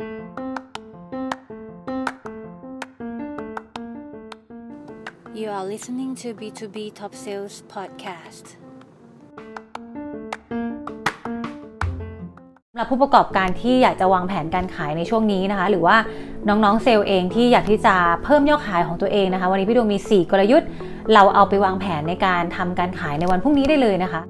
You are listening to B2B Top Sales Podcast. สำหรับผู้ประกอบการที่อยากจะวางแผนการขายในช่วงนี้นะคะ หรือว่าน้องๆเซลล์เองที่อยากที่จะเพิ่มยอดขายของตัวเองนะคะ วันนี้พี่ดวงมี 4 กลยุทธ์ เราเอาไปวางแผนในการทำการขายในวันพรุ่งนี้ได้เลยนะคะ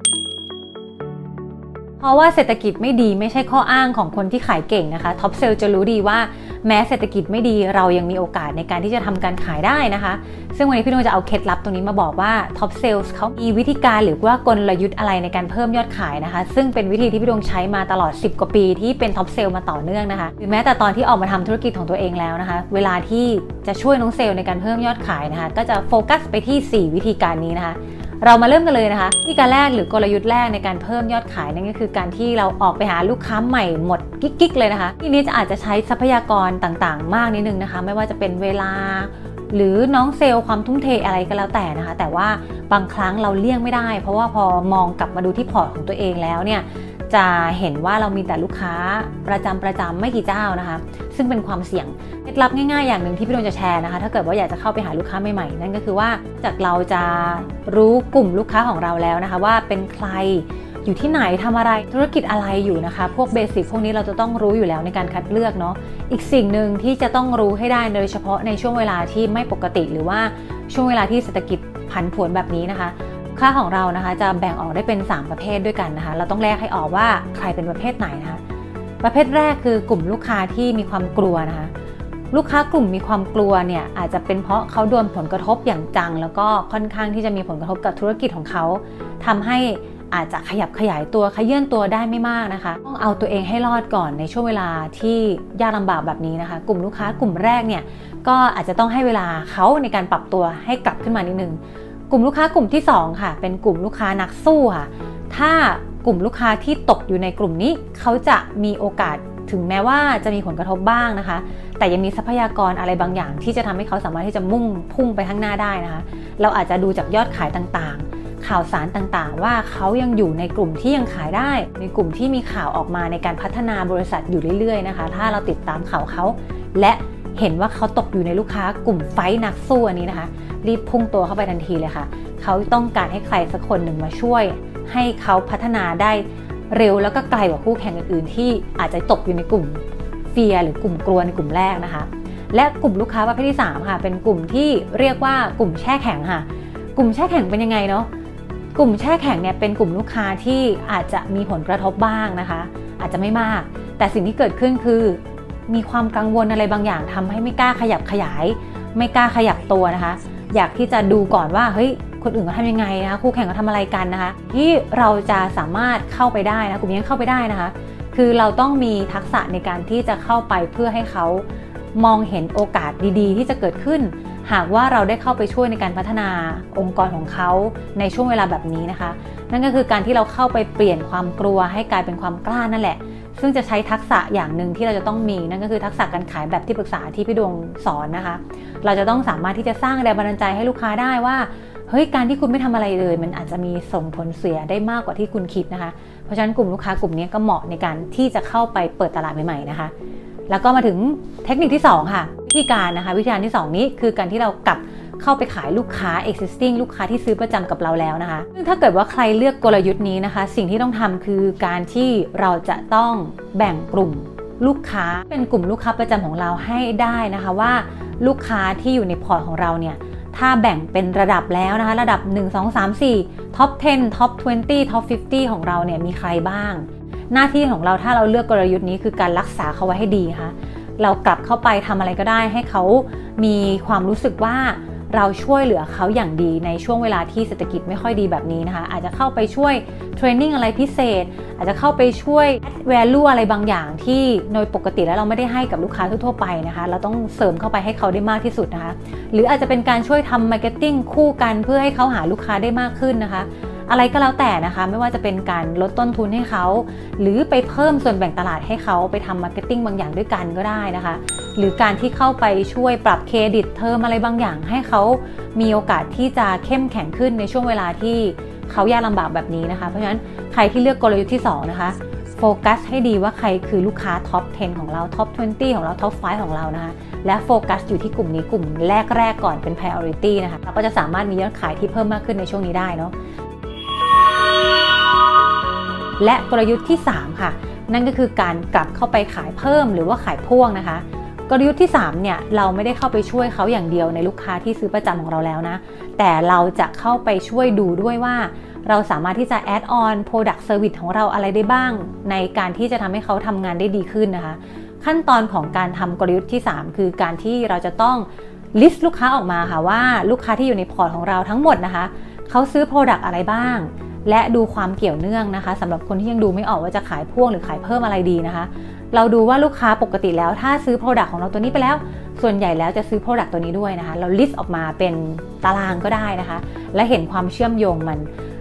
เพราะว่าเศรษฐกิจไม่ดีไม่ใช่ข้ออ้างของคนที่ขายเก่งนะคะ top sales จะรู้ดีว่าแม้เศรษฐกิจไม่ดีเรายังมีโอกาสในการที่จะทำการขายได้นะคะ ซึ่งวันนี้พี่ดวงจะเอาเคล็ดลับตรงนี้มาบอกว่า top sales เขามีวิธีการหรือว่ากลยุทธ์อะไรในการเพิ่มยอดขายนะคะ ซึ่งเป็นวิธีที่พี่ดวงใช้มาตลอด 10 กว่าปีที่เป็น top sales มาต่อเนื่องนะคะหรือแม้แต่ตอนที่ออกมาทำธุรกิจของตัวเองแล้วนะคะ เวลาที่จะช่วยน้องเซลในการเพิ่มยอดขายนะคะ ก็จะโฟกัสไปที่ 4 วิธีการนี้นะคะ เรามาเริ่มกันเลยนะคะวิธีการแรกหรือกลยุทธ์แรกในการเพิ่มยอดขายนั่นก็คือการที่เราออกไปหาลูกค้าใหม่หมดกิ๊กๆเลยนะคะทีนี้จะอาจจะใช้ทรัพยากรต่างๆ มากนิดนึงนะคะ ไม่ว่าจะเป็นเวลา หรือน้องเซลล์ความทุ่มเทอะไรก็แล้วแต่นะคะ แต่ว่าบางครั้งเราเลี่ยงไม่ได้ เพราะว่าพอมองกลับมาดูที่พอร์ตของตัวเองแล้วเนี่ย จะเห็นว่าเรามีแต่ลูกค้าประจำประจำไม่กี่เจ้านะคะ ซึ่งเป็นความเสี่ยงเคล็ดลับง่ายๆอย่างหนึ่งที่พี่โดวงจะแชร์นะคะ ถ้าเกิดว่าอยากจะเข้าไปหาลูกค้าใหม่ๆ นั่นก็คือว่าจากเราจะรู้กลุ่มลูกค้าของเราแล้วนะคะ ว่าเป็นใครอยู่ที่ไหนทำอะไรธุรกิจอะไรอยู่นะคะ พวกเบสิกพวกนี้เราจะต้องรู้อยู่แล้วในการคัดเลือกเนาะอีกสิ่งหนึ่งที่จะต้องรู้ให้ได้โดยเฉพาะในช่วงเวลาที่ไม่ปกติหรือว่าช่วงเวลาที่เศรษฐกิจผันผวนแบบนี้นะคะ ค่าของเรานะคะจะแบ่งออกได้เป็น 3 ประเภทด้วยกันนะคะ เราต้องแยกให้ออกว่าใครเป็นประเภทไหนนะคะ ประเภทแรกคือกลุ่มลูกค้าที่มีความกลัวนะคะ ลูกค้ากลุ่มมีความกลัวเนี่ยอาจจะเป็นเพราะเขาโดนผลกระทบอย่างจัง แล้วก็ค่อนข้างที่จะมีผลกระทบกับธุรกิจของเขาทำให้อาจจะขยับขยายตัวขยื่นตัวได้ไม่มากนะคะต้องเอาตัวเองให้รอดก่อนในช่วงเวลาที่ยากลำบากแบบนี้นะคะ กลุ่มลูกค้ากลุ่มแรกเนี่ยก็อาจจะต้องให้เวลาเขาในการปรับตัวให้กลับขึ้นมานิดนึง กลุ่มลูกค้ากลุ่มที่ 2 ค่ะ เป็นกลุ่มลูกค้านักสู้ค่ะ ถ้ากลุ่มลูกค้าที่ตกอยู่ในกลุ่มนี้ เขาจะมีโอกาสถึงแม้ว่าจะมีผลกระทบบ้างนะคะ แต่ยังมีทรัพยากรอะไรบางอย่าง ที่จะทำให้เขาสามารถที่จะมุ่งพุ่งไปข้างหน้าได้นะคะ เราอาจจะดูจากยอดขายต่างๆ ข่าวสารต่างๆ ว่าเขายังอยู่ในกลุ่มที่ยังขายได้ ในกลุ่มที่มีข่าวออกมาในการพัฒนาบริษัทอยู่เรื่อยๆนะคะ ถ้าเราติดตามข่าวเขาและ เห็นว่าเขาตกอยู่ในลูกค้ากลุ่มไฟนักสู้อันนี้นะคะ รีบพุ่งตัวเข้าไปทันทีเลยค่ะ เขาต้องการให้ใครสักคนหนึ่งมาช่วย ให้เขาพัฒนาได้เร็วแล้วก็ไกลกว่าคู่แข่งอื่นๆ ที่อาจจะตกอยู่ในกลุ่มเฟียหรือกลุ่มกลัวในกลุ่มแรกนะคะ และกลุ่มลูกค้าประเภทที่ 3 ค่ะ เป็นกลุ่มที่เรียกว่ากลุ่มแช่แข็งค่ะ กลุ่มแช่แข็งเป็นยังไงเนาะกลุ่มแช่แข็งเนี่ยเป็นกลุ่มลูกค้าที่อาจจะมีผลกระทบบ้างนะคะ อาจจะไม่มาก แต่สิ่งที่เกิดขึ้นคือ มีความกังวลอะไรบางอย่างทำให้ไม่กล้าขยับขยาย ไม่กล้าขยับตัวนะคะ อยากที่จะดูก่อนว่าเฮ้ยคนอื่นเขาทำยังไงนะคะคู่แข่งเขาทำอะไรกันนะคะ ที่เราจะสามารถเข้าไปได้นะกลุ่มนี้เข้าไปได้นะคะ คือเราต้องมีทักษะในการที่จะเข้าไปเพื่อให้เขามองเห็นโอกาสดี ๆ ที่จะเกิดขึ้น หากว่าเราได้เข้าไปช่วยในการพัฒนาองค์กรของเขาในช่วงเวลาแบบนี้นะคะ นั่นก็คือการที่เราเข้าไปเปลี่ยนความกลัวให้กลายเป็นความกล้านั่นแหละ ซึ่งจะใช้ทักษะอย่างหนึ่งที่เราจะต้องมีนั่นก็คือทักษะการขายแบบที่ปรึกษาที่พี่ดวงสอนนะคะ เราจะต้องสามารถที่จะสร้างแรงบันดาลใจให้ลูกค้าได้ว่าเฮ้ยการที่คุณไม่ทำอะไรเลย มันอาจจะมีส่งผลเสียได้มากกว่าที่คุณคิดนะคะ เพราะฉะนั้นกลุ่มลูกค้ากลุ่มนี้ก็เหมาะในการที่จะเข้าไปเปิดตลาดใหม่ๆนะคะ แล้วก็มาถึงเทคนิคที่ 2 ค่ะวิธีการนะคะ วิธีการที่ 2 นี้คือการที่เรากลับ เข้าไปขายลูกค้า existing ลูกค้าที่ซื้อประจำกับเราแล้วนะคะซึ่งถ้าเกิดว่าใครเลือกกลยุทธ์นี้นะคะ สิ่งที่ต้องทำคือการที่เราจะต้องแบ่งกลุ่มลูกค้าเป็นกลุ่มลูกค้าประจำของเราให้ได้นะคะว่าลูกค้าที่อยู่ในพอร์ตของเราเนี่ยถ้าแบ่งเป็นระดับแล้วนะคะ ระดับ 1 2 3 4 top 10 top 20 top 50 ของเราเนี่ยมีใครบ้าง หน้าที่ของเราถ้าเราเลือกกลยุทธ์นี้คือการรักษาเขาไว้ให้ดีค่ะเรากลับเข้าไปทำอะไรก็ได้ให้เขามีความรู้สึกว่า เราช่วยเหลือเขาอย่างดีในช่วงเวลาที่เศรษฐกิจไม่ค่อยดีแบบนี้นะคะ อาจจะเข้าไปช่วยtraining อะไรพิเศษ อาจจะเข้าไปช่วย add value อะไรบางอย่างที่โดยปกติแล้วเราไม่ได้ให้กับลูกค้าทั่วไปนะคะ เราต้องเสริมเข้าไปให้เขาได้มากที่สุดนะคะ หรืออาจจะเป็นการช่วยทำ marketing คู่กันเพื่อให้เขาหาลูกค้าได้มากขึ้นนะคะ อะไรก็แล้วแต่นะคะ ไม่ว่าจะเป็นการลดต้นทุนให้เขา หรือไปเพิ่มส่วนแบ่งตลาดให้เขาไปทำ marketing บางอย่างด้วยกันก็ได้นะคะ หรือการที่เข้าไปช่วยปรับ credit term อะไรบางอย่าง ให้เขามีโอกาสที่จะเข้มแข็งขึ้นในช่วงเวลาที่เขายากลำบากแบบนี้นะคะ เพราะฉะนั้นใครที่เลือกกลยุทธ์ที่ 2 นะคะโฟกัสให้ดีว่าใครคือลูกค้าท็อป 10 ของเราท็อป 20 ของเราท็อป 5 ของเรานะคะและโฟกัสอยู่ที่กลุ่มนี้กลุ่มแรก ๆ ก่อนเป็น priority นะคะเราก็จะสามารถมียอดขายที่เพิ่มมากขึ้นในช่วงนี้ได้เนาะ และกลยุทธ์ที่ 3 ค่ะ นั่นก็คือการกลับเข้าไปขายเพิ่มหรือว่าขายพ่วงนะคะ กลยุทธ์ที่ 3 เนี่ยเราไม่ได้เข้าไปช่วยเขาอย่างเดียวในลูกค้าที่ซื้อประจำของเราแล้วนะ แต่เราจะเข้าไปช่วยดูด้วยว่า เราสามารถที่จะแอดออน Product Service ของเราอะไรได้บ้าง ในการที่จะทำให้เขาทำงานได้ดีขึ้นนะคะ ขั้นตอนของการทำกลยุทธ์ที่ 3 คือการที่เราจะต้อง list ลูกค้าออกมาค่ะว่าลูกค้าที่อยู่ในพอร์ตของเราทั้งหมดนะคะเขาซื้อ Product อะไรบ้าง และดูความเกี่ยวเนื่องนะคะสำหรับคนที่ยังดูไม่ออกว่าจะขายพ่วงหรือขายเพิ่มอะไรดีนะคะ เราดูว่าลูกค้าปกติแล้วถ้าซื้อ Product ของเราตัวนี้ไปแล้ว ส่วนใหญ่แล้วจะซื้อ Product ตัวนี้ด้วยนะคะ เรา list ออกมาเป็นตารางก็ได้นะคะ และเห็นความเชื่อมโยงมัน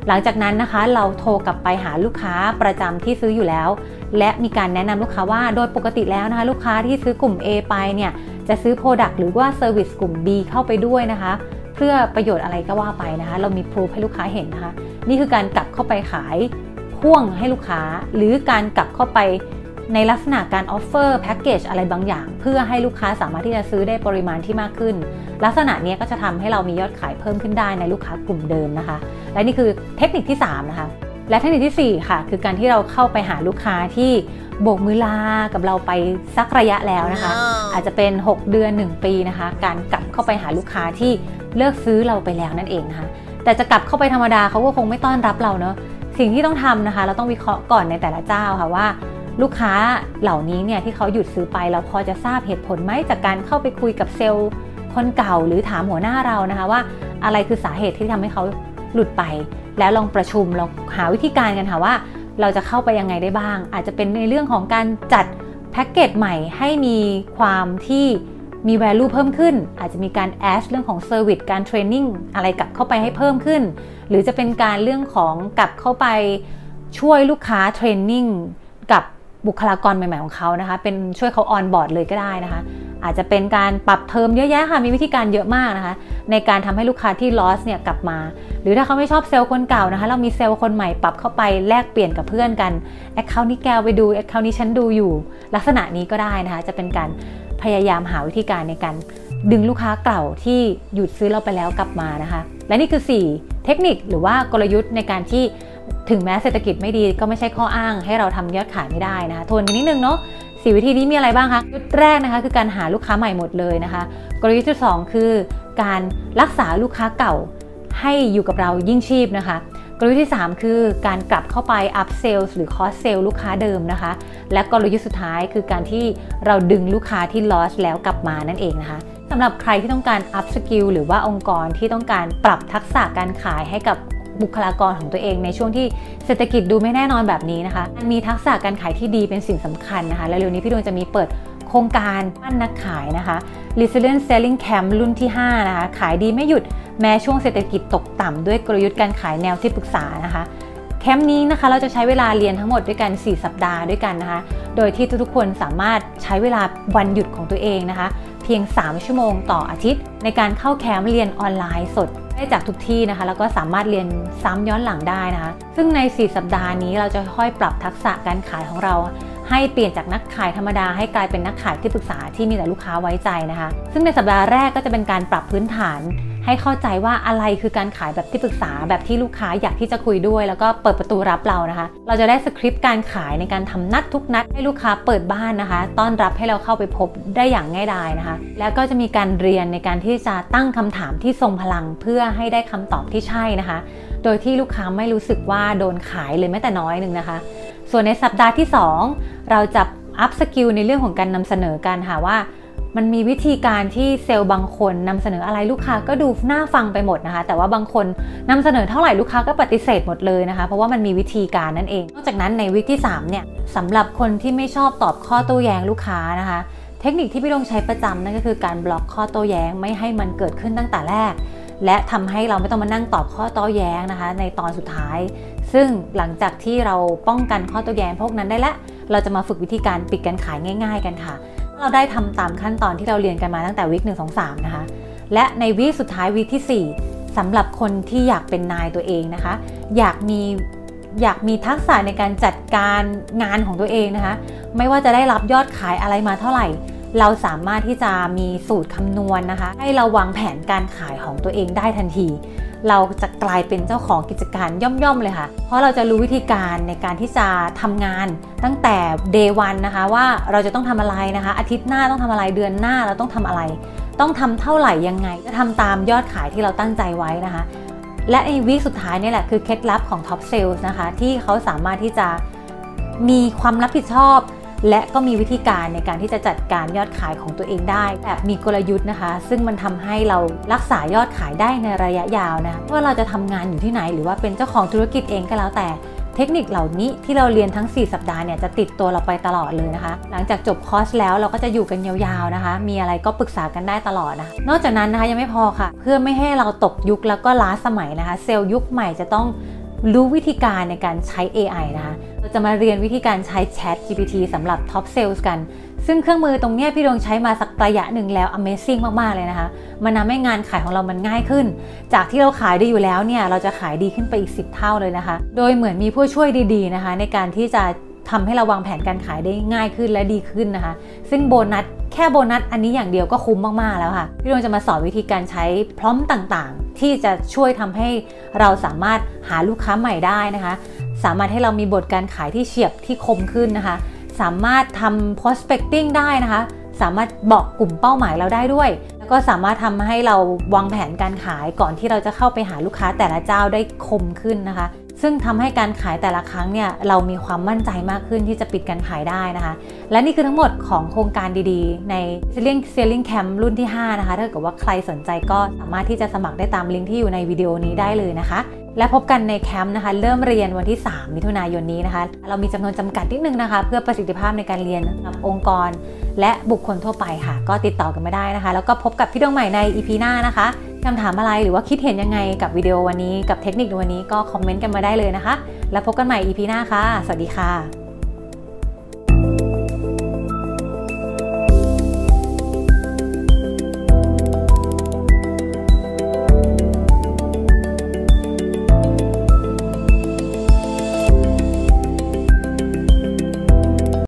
หลังจากนั้นนะคะเราโทรกลับไปหาลูกค้าประจำที่ซื้ออยู่แล้ว และมีการแนะนำลูกค้าว่าโดยปกติแล้วนะคะ ลูกค้าที่ซื้อกลุ่ม A ไปเนี่ยจะซื้อ Product หรือว่า Service กลุ่ม B เข้าไปด้วยนะคะ เพื่อประโยชน์อะไรก็ว่าไปนะคะ เรามี proof ให้ลูกค้าเห็นนะคะ นี่คือการกลับเข้าไปขายพ่วงให้ลูกค้า หรือการกลับเข้าไปในลักษณะการ offer แพ็กเกจอะไรบางอย่าง เพื่อให้ลูกค้าสามารถที่จะซื้อได้ปริมาณที่มากขึ้น ลักษณะนี้ก็จะทำให้เรามียอดขายเพิ่มขึ้นได้ในลูกค้ากลุ่มเดิมนะคะ และนี่คือเทคนิคที่ 3 นะคะ และเทคนิคที่ 4 ค่ะ คือการที่เราเข้าไปหาลูกค้าที่โบกมือลากับเราไปสักระยะแล้วนะคะ อาจจะเป็น 6 เดือน 1 ปีนะคะ การกลับเข้าไปหาลูกค้าที่ เลิกซื้อเราไปแล้วนั่นเองนะคะแต่จะกลับเข้าไปธรรมดาเขาก็คงไม่ต้อนรับเราเนาะสิ่งที่ต้องทำนะคะ เราต้องวิเคราะห์ก่อนในแต่ละเจ้าค่ะว่า ลูกค้าเหล่านี้เนี่ยที่เขาหยุดซื้อไปเราพอจะทราบเหตุผลไหมจากการเข้าไปคุยกับเซลล์คนเก่าหรือถามหัวหน้าเรานะคะว่า อะไรคือสาเหตุที่ทำให้เขาหลุดไป แล้วลองประชุมเราหาวิธีการกันค่ะว่า เราจะเข้าไปยังไงได้บ้าง อาจจะเป็นในเรื่องของการจัดแพ็กเกจใหม่ให้มีความที่ มี value เพิ่มขึ้น อาจจะมีการ add เรื่องของ service การ training อะไรกลับเข้าไปให้เพิ่มขึ้น หรือจะเป็นการเรื่องของกลับเข้าไปช่วยลูกค้า training กับบุคลากรใหม่ๆของเขานะคะ เป็นช่วยเขา onboard เลยก็ได้นะคะ อาจจะเป็นการปรับเทอมเยอะแยะค่ะ มีวิธีการเยอะมากนะคะ ในการทำให้ลูกค้าที่ loss เนี่ยกลับมา หรือถ้าเขาไม่ชอบเซลล์คนเก่านะคะ เรามีเซลล์คนใหม่ปรับเข้าไปแลกเปลี่ยนกับเพื่อนกัน account นี้แกไปดู account นี้ฉันดูอยู่ ลักษณะนี้ก็ได้นะคะ จะเป็นการ ยายามหาวิธีการในการดึงลูกค้าเก่าที่หยุดซื้อเราไปแล้วกลับมานะคะ และนี่คือ 4 เทคนิคหรือว่ากลยุทธ์ในการที่ถึงแม้เศรษฐกิจไม่ดีก็ไม่ใช่ข้ออ้างให้เราทำยอดขายไม่ได้นะคะทวนกันนิดนึงเนาะสี่วิธีนี้มีอะไรบ้างคะยุทธแรกนะคะคือการหาลูกค้าใหม่หมดเลยนะคะ กลยุทธ์ที่ 2 คือ การรักษาลูกค้าเก่าให้อยู่กับเรายิ่งชีพนะคะ กลยุทธ์ที่ 3 คือการกลับเข้าไป up sales หรือ cross sell ลูกค้าเดิมนะคะ และกลยุทธ์สุดท้ายคือการที่เราดึงลูกค้าที่ loss แล้วกลับมานั่นเองนะคะสำหรับใครที่ต้องการ up skill หรือว่าองค์กรที่ต้องการปรับทักษะการขายให้กับบุคลากรของตัวเองในช่วงที่เศรษฐกิจดูไม่แน่นอนแบบนี้นะคะมีทักษะการขายที่ดีเป็นสิ่งสำคัญนะคะ และเร็วนี้พี่ดวงจะมีเปิดโครงการปั้นนักขายนะคะ Resilient Selling Camp รุ่นที่ 5 นะคะ ขายดีไม่หยุด แม้ช่วงเศรษฐกิจตกต่ำด้วยกลยุทธ์การขายแนวที่ปรึกษานะคะแคมป์นี้นะคะเราจะใช้เวลาเรียนทั้งหมดด้วยกัน 4 สัปดาห์ด้วยกันนะคะ โดยที่ทุกๆคนสามารถใช้เวลาวันหยุดของตัวเองนะคะ เพียง 3 ชั่วโมงต่ออาทิตย์ ในการเข้าแคมป์เรียนออนไลน์สดได้จากทุกที่นะคะ แล้วก็สามารถเรียนซ้ำย้อนหลังได้นะคะ ซึ่งใน 4 สัปดาห์นี้เราจะค่อยปรับทักษะการขายของเรา ให้เปลี่ยนจากนักขายธรรมดาให้กลายเป็นนักขายที่ปรึกษาที่มีแต่ลูกค้าไว้ใจนะคะ ซึ่งในสัปดาห์แรกก็จะเป็นการปรับพื้นฐาน ให้เข้าใจว่าอะไรคือการขายแบบที่ปรึกษาแบบที่ลูกค้าอยากที่จะคุยด้วย แล้วก็เปิดประตูรับเรานะคะ เราจะได้สคริปต์การขายในการทำนัดทุกนัด ให้ลูกค้าเปิดบ้านนะคะ ต้อนรับให้เราเข้าไปพบได้อย่างง่ายดายนะคะ แล้วก็จะมีการเรียนในการที่จะตั้งคำถามที่ทรงพลังเพื่อให้ได้คำตอบที่ใช่นะคะ โดยที่ลูกค้าไม่รู้สึกว่าโดนขายเลยแม้แต่น้อยหนึ่งนะคะ ส่วนในสัปดาห์ที่ 2 เราจะ upskill ในเรื่องของการนำเสนอกันค่ะว่า มันมีวิธีการที่เซลล์บางคนนำเสนออะไรลูกค้าก็ดูน่าฟังไปหมดนะคะ แต่ว่าบางคนนำเสนอเท่าไหร่ลูกค้าก็ปฏิเสธหมดเลยนะคะ เพราะว่ามันมีวิธีการนั่นเอง นอกจากนั้นในวิกที่3เนี่ยสำหรับคนที่ไม่ชอบตอบข้อโต้แย้งลูกค้านะคะ เทคนิคที่พี่ลงใช้ประจำนั่นก็คือการบล็อกข้อโต้แย้งไม่ให้มันเกิดขึ้นตั้งแต่แรก และทำให้เราไม่ต้องมานั่งตอบข้อโต้แย้งนะคะ ในตอนสุดท้าย ซึ่งหลังจากที่เราป้องกันข้อโต้แย้งพวกนั้นได้แล้วเราจะมาฝึกวิธีการปิดการขายง่าย ๆ กันค่ะ เราได้ทำตามขั้นตอนที่เราเรียนกันมาตั้งแต่วิก1 2 3นะคะ และในวิกสุดท้ายวิกที่ 4สำหรับคนที่อยากเป็นนายตัวเองนะคะ อยากมีอยากมีทักษะในการจัดการงานของตัวเองนะคะ ไม่ว่าจะได้รับยอดขายอะไรมาเท่าไหร่ เราสามารถที่จะมีสูตรคำนวณนนะคะ ให้เราวางแผนการขายของตัวเองได้ทันที เราจะกลายเป็นเจ้าของกิจการย่อมๆเลยค่ะ เพราะเราจะรู้วิธีการในการที่จะทำงานตั้งแต่ day one นะคะว่าเราจะต้องทำอะไรนะคะ อาทิตย์หน้าต้องทำอะไรเดือนหน้าเราต้องทำอะไร ต้องทำเท่าไหร่ยังไง จะทำตามยอดขายที่เราตั้งใจไว้นะคะ และในวีคสุดท้ายนี่แหละคือเคล็ดลับของ Top Sales นะคะที่เขาสามารถที่จะมีความรับผิดชอบ และก็มีวิธีการในการที่จะจัดการยอดขายของตัวเองได้ แบบมีกลยุทธ์นะคะ ซึ่งมันทำให้เรารักษายอดขายได้ในระยะยาวนะว่าเราจะทำงานอยู่ที่ไหน หรือว่าเป็นเจ้าของธุรกิจเองก็แล้วแต่เทคนิคเหล่านี้ที่เราเรียนทั้ง 4 สัปดาห์เนี่ยจะติดตัวเราไปตลอดเลยนะคะ หลังจากจบคอร์สแล้วเราก็จะอยู่กันยาวๆนะคะ มีอะไรก็ปรึกษากันได้ตลอดนะะนอกจากนั้นนะคะยังไม่พอค่ะ เพื่อไม่ให้เราตกยุคแล้วก็ล้าสมัยนะคะ เซลล์ยุคใหม่จะต้อง รู้วิธีการในการใช้ AI นะคะ เราจะมาเรียนวิธีการใช้ Chat GPT สำหรับ Top Sales กัน ซึ่งเครื่องมือตรงนี้พี่ดวงใช้มาสักระยะหนึ่งแล้ว Amazing มาก ๆ เลยนะคะ มันทำให้งานขายของเรามันง่ายขึ้น จากที่เราขายได้อยู่แล้วเนี่ย เราจะขายดีขึ้นไปอีก 10 เท่าเลยนะคะ โดยเหมือนมีผู้ช่วยดี ๆ นะคะ ในการที่จะ ทำให้เราวางแผนการขายได้ง่ายขึ้นและดีขึ้นนะคะ ซึ่งโบนัสแค่โบนัสอันนี้อย่างเดียวก็คุ้มมาก ๆ แล้วค่ะ พี่ดวงจะมาสอนวิธีการใช้พร้อมต่างๆ ที่จะช่วยทำให้เราสามารถหาลูกค้าใหม่ได้นะคะ สามารถให้เรามีบทการขายที่เฉียบที่คมขึ้นนะคะ สามารถทำ prospecting ได้นะคะ สามารถบอกกลุ่มเป้าหมายเราได้ด้วย แล้วก็สามารถทำให้เราวางแผนการขายก่อนที่เราจะเข้าไปหาลูกค้าแต่ละเจ้าได้คมขึ้นนะคะ ซึ่งทำให้การขายแต่ละครั้งเนี่ยเรามีความมั่นใจมากขึ้นที่จะปิดการขายได้นะคะ และนี่คือทั้งหมดของโครงการดีๆ ใน Selling Selling Camp รุ่นที่ 5 นะคะ ถ้าเกิดว่าใครสนใจก็สามารถที่จะสมัครได้ตามลิงก์ที่อยู่ในวิดีโอนี้ได้เลยนะคะและพบกันในแคมป์นะคะ เริ่มเรียนวันที่ 3 มิถุนายนนี้นะคะ เรามีจำนวนจำกัดนิดนึงนะคะ เพื่อประสิทธิภาพในการเรียนสำหรับองค์กร และบุคคลทั่วไปค่ะ ก็ติดต่อกันไมาได้นะคะ แล้วก็พบกับพี่ดวงใหม่ใน EP หน้านะคะ คำถามอะไรหรือว่าคิดเห็นยังไงกับวิดีโอวันนี้กับเทคนิคในวันนี้ก็คอมเมนต์กันมาได้เลยนะคะ แล้วพบกันใหม่ EP หน้าค่ะ สวัสดีค่ะ